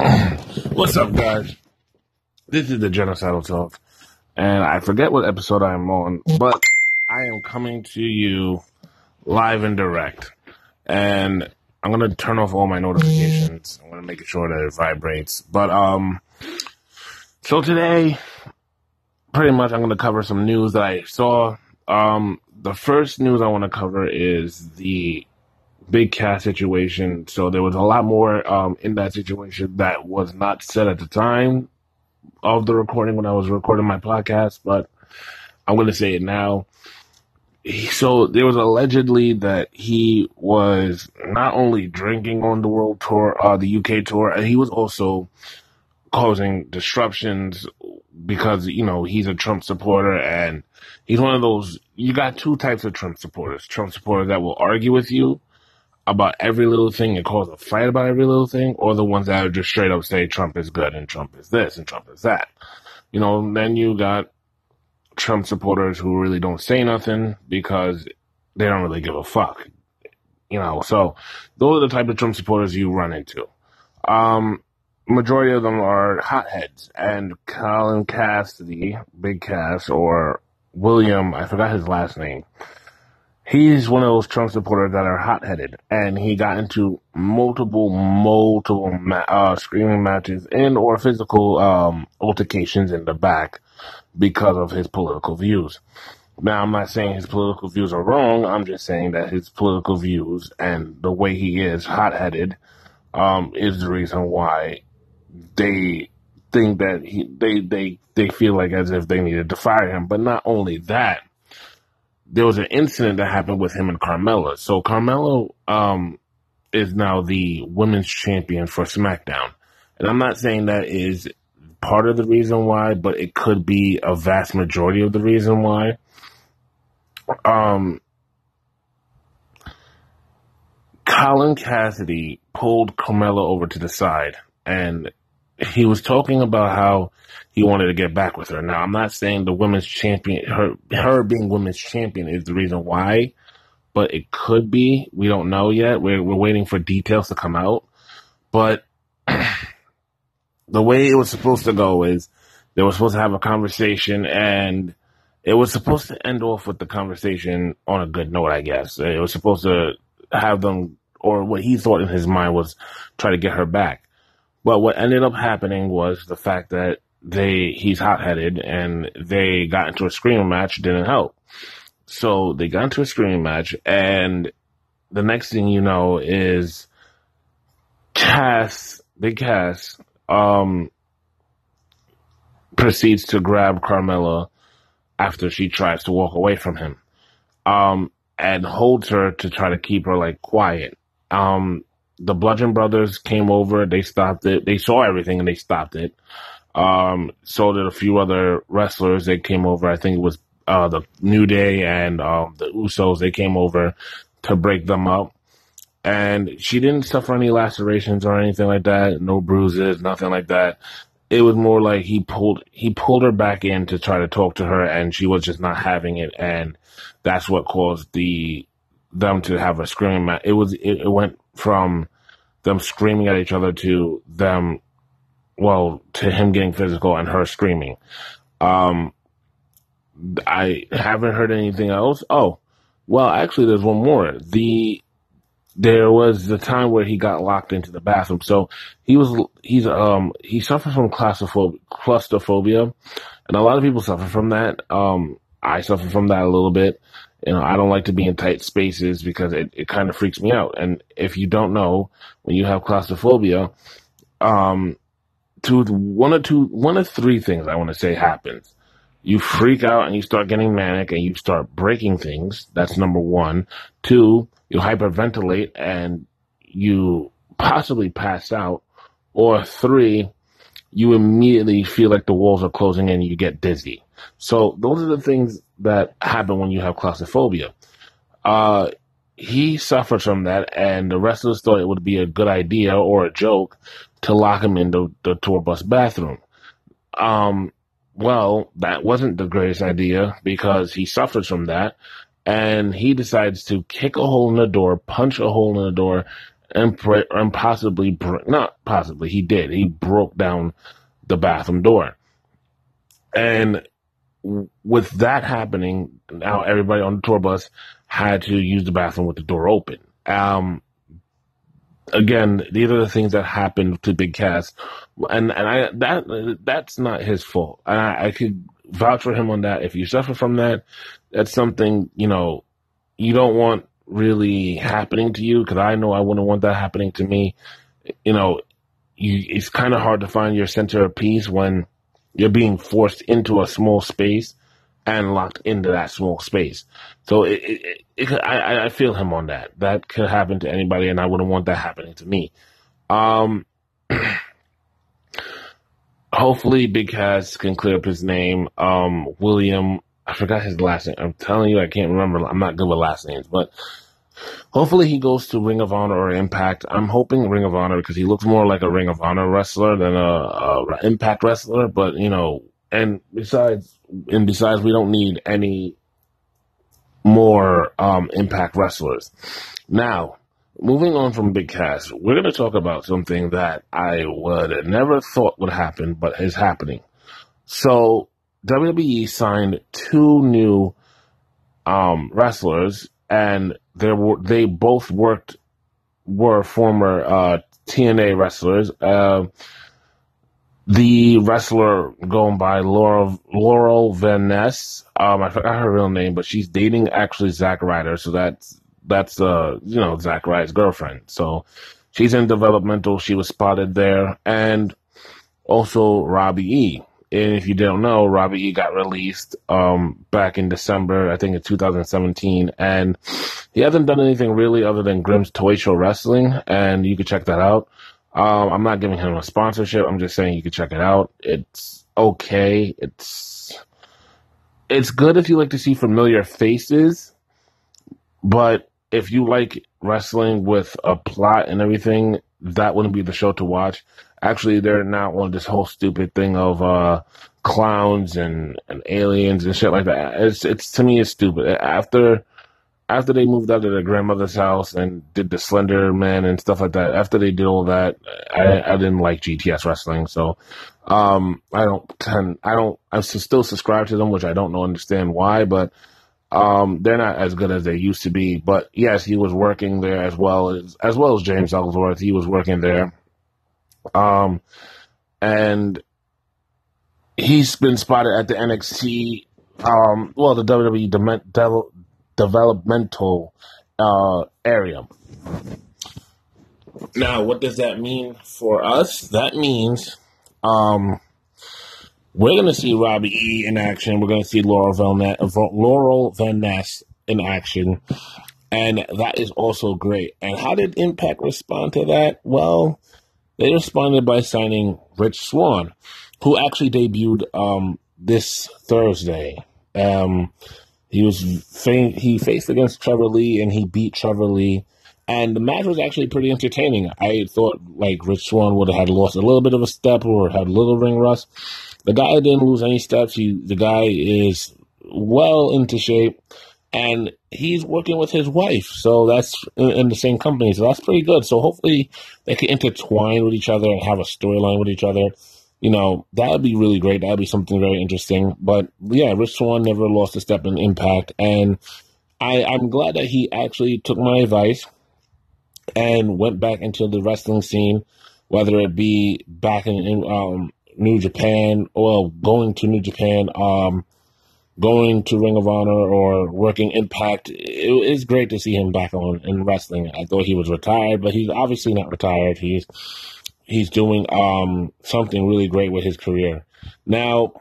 What's up, guys? This is the Genocidal Talk, and I forget what episode I'm on, but I am coming to you live and direct. And I'm gonna turn off all my notifications. I'm gonna make sure that it vibrates. But um, so today, pretty much, I'm gonna cover some news that I saw. Um, the first news I want to cover is the big Cass situation. So there was a lot more um, in that situation that was not said at the time of the recording when I was recording my podcast, but I'm going to say it now. So there was allegedly that he was not only drinking on the world tour, uh, the UK tour, and he was also causing disruptions because, you know, he's a Trump supporter and he's one of those, you got two types of Trump supporters. Trump supporters that will argue with you about every little thing and cause a fight about every little thing, or the ones that just straight up say Trump is good and Trump is this and Trump is that. You know, then you got Trump supporters who really don't say nothing because they don't really give a fuck. You know, so those are the type of Trump supporters you run into. Um, majority of them are hotheads, and Colin Cassady, Big Cass, or William, I forgot his last name he's one of those Trump supporters that are hot headed, and he got into multiple, multiple ma- uh, screaming matches and or physical um, altercations in the back because of his political views. Now, I'm not saying his political views are wrong. I'm just saying that his political views and the way he is hot headed um, is the reason why they think that he they they they feel like as if they needed to fire him. But not only that there was an incident that happened with him and Carmella. So Carmella um, is now the women's champion for SmackDown, and I'm not saying that is part of the reason why, but it could be a vast majority of the reason why. Um, Colin Cassady pulled Carmella over to the side, and he was talking about how he wanted to get back with her. Now, I'm not saying the women's champion, her, her being women's champion is the reason why, but it could be. We don't know yet. We're, we're waiting for details to come out. But the way it was supposed to go is they were supposed to have a conversation and it was supposed to end off with the conversation on a good note, I guess. It was supposed to have them, or what he thought in his mind was try to get her back. But what ended up happening was the fact that they he's hot headed and they got into a screaming match didn't help. So they got into a screaming match and the next thing you know is Cass, Big Cass, um, proceeds to grab Carmella after she tries to walk away from him. Um, and holds her to try to keep her like quiet. Um, the Bludgeon Brothers came over. They stopped it. They saw everything and they stopped it. Um, so did a few other wrestlers. They came over. I think it was uh, the New Day and um, the Usos. They came over to break them up. And she didn't suffer any lacerations or anything like that. No bruises, nothing like that. It was more like he pulled he pulled her back in to try to talk to her, and she was just not having it, and that's what caused the them to have a screaming match. It was it, it went from them screaming at each other to them well, to him getting physical and her screaming. Um, I haven't heard anything else. Oh, well, actually, there's one more. The there was the time where he got locked into the bathroom. So he was he's um he suffers from claustrophobia, claustrophobia, and a lot of people suffer from that. Um, I suffer from that a little bit. You know, I don't like to be in tight spaces because it, it kind of freaks me out. And if you don't know, when you have claustrophobia, um, two, one or two, one of three things I want to say happens. You freak out and you start getting manic and you start breaking things. That's number one. Two, you hyperventilate and you possibly pass out. Or three, you immediately feel like the walls are closing in and you get dizzy. So those are the things that happen when you have claustrophobia. Uh, he suffers from that, and the rest of the story it would be a good idea or a joke to lock him in the, the tour bus bathroom. Um, well, that wasn't the greatest idea because he suffers from that, and he decides to kick a hole in the door, punch a hole in the door, and and possibly not possibly he did he broke down the bathroom door, and with that happening, now everybody on the tour bus had to use the bathroom with the door open. Um, again, these are the things that happened to Big Cass, and and I that that's not his fault. I, I could vouch for him on that. If you suffer from that, that's something you know you don't want really happening to you because I know I wouldn't want that happening to me. You know, you, it's kind of hard to find your center of peace when you're being forced into a small space and locked into that small space. So it, it, it, I, I feel him on that. That could happen to anybody, and I wouldn't want that happening to me. Um, hopefully, Big Cass can clear up his name. Um, William, I forgot his last name. I'm telling you, I can't remember. I'm not good with last names, but hopefully he goes to Ring of Honor or Impact. I'm hoping Ring of Honor because he looks more like a Ring of Honor wrestler than a, a Impact wrestler. But you know, and besides, and besides, we don't need any more um, Impact wrestlers. Now, moving on from Big Cass, we're going to talk about something that I would have never thought would happen, but is happening. So WWE signed two new um, wrestlers, and they were they both worked were former uh, TNA wrestlers. Uh, the wrestler going by Laura Laurel Van Ness. Um, I forgot her real name, but she's dating actually Zack Ryder, so that's that's uh you know Zack Ryder's girlfriend. So she's in developmental. She was spotted there, and also Robbie E. And if you don't know, Robbie E got released um, back in December, I think in 2017, and he hasn't done anything really other than Grim's Toy Show Wrestling, and you can check that out. Um, I'm not giving him a sponsorship. I'm just saying you can check it out. It's okay. It's it's good if you like to see familiar faces, but if you like wrestling with a plot and everything, that wouldn't be the show to watch. Actually, they're not on this whole stupid thing of uh, clowns and, and aliens and shit like that. It's it's to me it's stupid. After after they moved out to their grandmother's house and did the Slender Man and stuff like that, after they did all that, I, I didn't like GTS wrestling. So, um, I don't tend, I don't, I still subscribe to them, which I don't know, understand why, but, um, they're not as good as they used to be. But yes, he was working there as well as, as well as James Ellsworth. He was working there. Um, and he's been spotted at the NXT um, well, the WWE developmental uh, area. Now, what does that mean for us? That means um, we're going to see Robbie E in action. We're going to see Laurel Van, Laurel Van Ness in action. And that is also great. And how did Impact respond to that? Well, they responded by signing Rich Swann, who actually debuted um, this Thursday. Um, he was fa- he faced against Trevor Lee and he beat Trevor Lee. And the match was actually pretty entertaining. I thought like Rich Swann would have had lost a little bit of a step or had a little ring rust. The guy didn't lose any steps. He the guy is well into shape and he's working with his wife. So that's in, in, the same company. So that's pretty good. So hopefully they can intertwine with each other and have a storyline with each other you know, that would be really great. That would be something very interesting. But yeah, Rich Swann never lost a step in impact. And I, I'm glad that he actually took my advice and went back into the wrestling scene, whether it be back in, in um, New Japan well, going to New Japan, um, going to Ring of Honor or working Impact. It is great to see him back on in wrestling. I thought he was retired, but he's obviously not retired. He's he's doing um, something really great with his career. Now,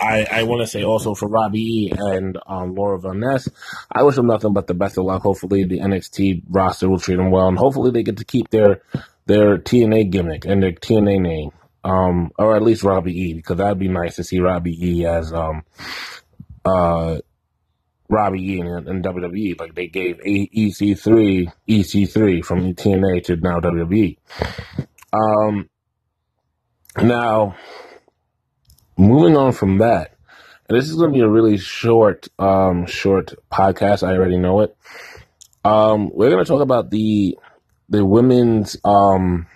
I, I want to say also for Robbie and um, Laura Van Ness, I wish them nothing but the best of luck. Hopefully, the NXT roster will treat them well, and hopefully, they get to keep their their TNA gimmick and their TNA name, um, or at least Robbie E, because that'd be nice to see Robbie E as um, uh, Robbie E in, in WWE. Like they gave EC3 EC3 from TNA to now WWE. Um, now, moving on from that, this is going to be a really short, um, short podcast. I already know it. Um, we're going to talk about the the women's um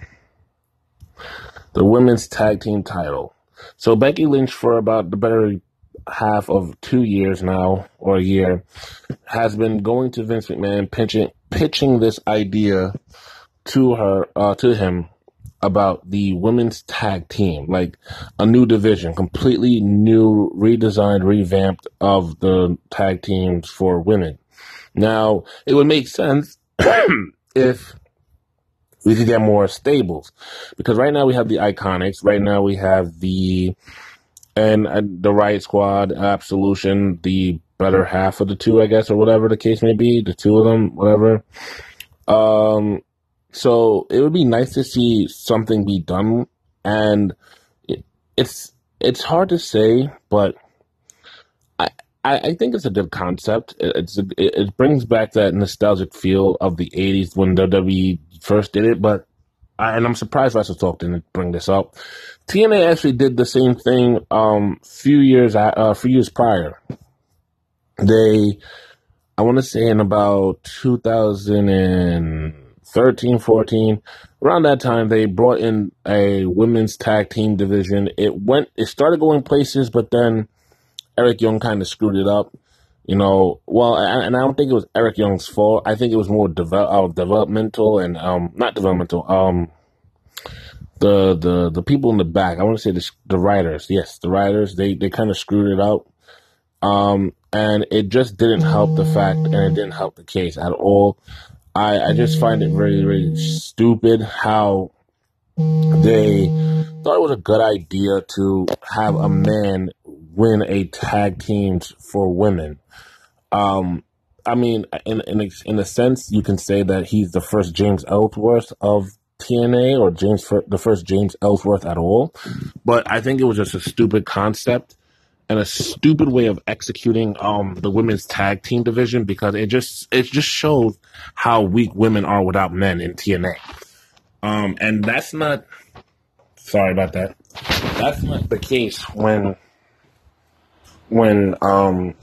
the women's tag team title. So Becky Lynch for about the better half of two years now or a year has been going to Vince McMahon pitching pitching this idea to her uh, to him about the women's tag team, like a new division, completely new, redesigned, revamped of the tag teams for women. Now, it would make sense if we could get more stables because right now we have the Iconics, right now we have the and uh, the Riot Squad, Absolution, the better half of the two, I guess, or whatever the case may be, the two of them, whatever. Um, so it would be nice to see something be done, and it, it's it's hard to say, but I I, think it's a good concept. It, it's a, it, it brings back that nostalgic feel of the '80s when WWE first did it, but I, and I'm surprised WrestleTalk didn't bring this up. TNA actually did the same thing um few years a uh, few years prior. They, I want to say in about 2013, 14, around that time, they brought in a women's tag team division. It went, it started going places, but then Eric Young kind of screwed it up. You know, well, and I don't think it was Eric Young's fault. I think it was more develop, uh, developmental and um, not developmental. Um, the the the people in the back. I want to say the the writers. Yes, the writers. They they kind of screwed it up. Um, and it just didn't help the fact, and it didn't help the case at all. I I just find it very very stupid how they thought it was a good idea to have a man win a tag teams for women. Um, I mean, in in in a sense, you can say that he's the first James Ellsworth of TNA or James the first James Ellsworth at all. But I think it was just a stupid concept and a stupid way of executing um the women's tag team division because it just it just shows how weak women are without men in TNA. Um, and that's not sorry about that. That's not the case when when um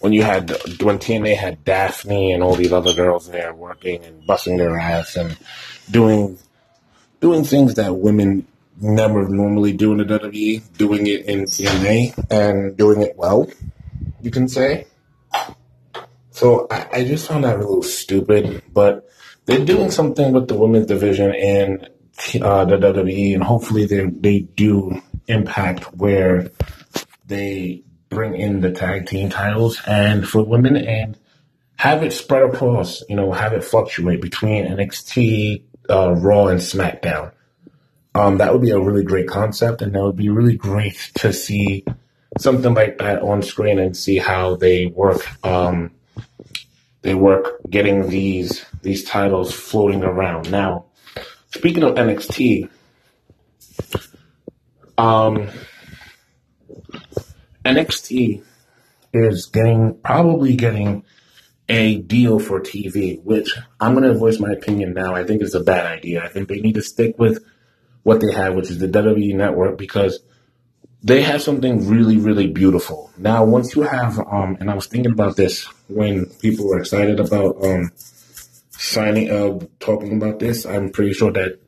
when you had when TNA had Daffney and all these other girls there working and busting their ass and doing doing things that women never normally do in the WWE, doing it in TNA and doing it well, you can say. So I, I just found that a little stupid, but they're doing something with the women's division in uh, the WWE, and hopefully they they do impact where they bring in the tag team titles and for women and have it spread across, you know, have it fluctuate between NXT, uh, Raw, and SmackDown. Um, that would be a really great concept, and that would be really great to see something like that on screen and see how they work. Um, they work getting these these titles floating around. Now, speaking of NXT, um, NXT is getting probably getting a deal for TV, which I'm going to voice my opinion now. I think it's a bad idea. I think they need to stick with what they have, which is the WWE Network, because they have something really, really beautiful. Now, once you have, um, and I was thinking about this when people were excited about um, signing, uh, talking about this. I'm pretty sure that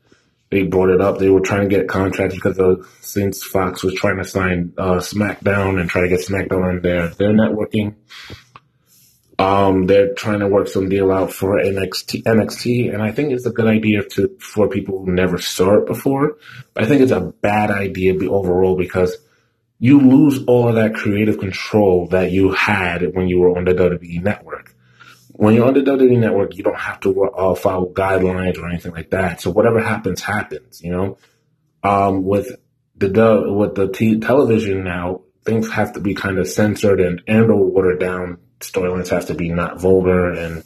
they brought it up. They were trying to get contracts because of since Fox was trying to sign uh, SmackDown and try to get SmackDown on their their networking. Um, they're trying to work some deal out for NXT, NXT, and I think it's a good idea to for people who never saw it before. But I think it's a bad idea overall because you lose all of that creative control that you had when you were on the WWE network when you're on the WWE network, you don't have to uh, follow guidelines or anything like that. So whatever happens, happens. You know, um, with the with the t- television now, things have to be kind of censored and and or watered down. Storylines have to be not vulgar, and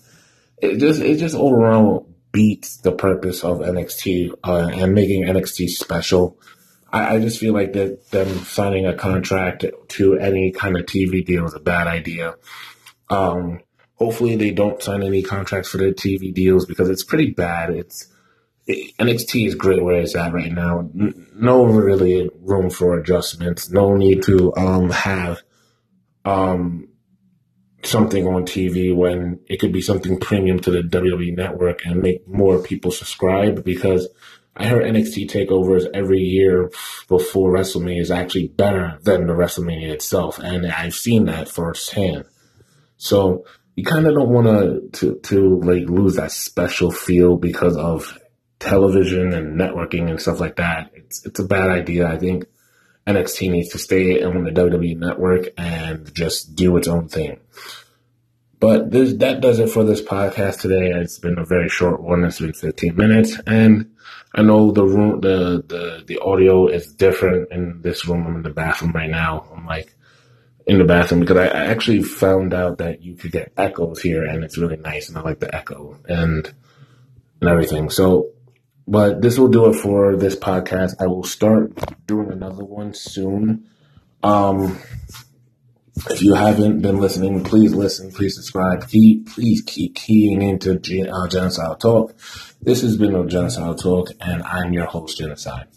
it just it just overall beats the purpose of NXT uh, and making NXT special. I, I just feel like that them signing a contract to any kind of TV deal is a bad idea. Um, Hopefully, they don't sign any contracts for their TV deals because it's pretty bad. It's it, NXT is great where it's at right now. No really room for adjustments. No need to um have um something on TV when it could be something premium to the WWE network and make more people subscribe because I heard NXT takeovers every year before WrestleMania is actually better than the WrestleMania itself, and I've seen that firsthand. So you kind of don't want to to like lose that special feel because of television and networking and stuff like that. It's it's a bad idea. I think NXT needs to stay on the WWE network and just do its own thing. But this, that does it for this podcast today. It's been a very short one. It's been 15 minutes, and I know the room, the the the audio is different in this room. I'm in the bathroom right now. I'm like in the bathroom because I, actually found out that you could get echoes here, and it's really nice, and I like the echo and and everything. So but this will do it for this podcast. I will start doing another one soon. Um, if you haven't been listening, please listen, please subscribe. Keep, please keep keying into Gen- uh, Genocide Talk. This has been a Genocide Talk, and I'm your host, Genocide.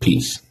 Peace.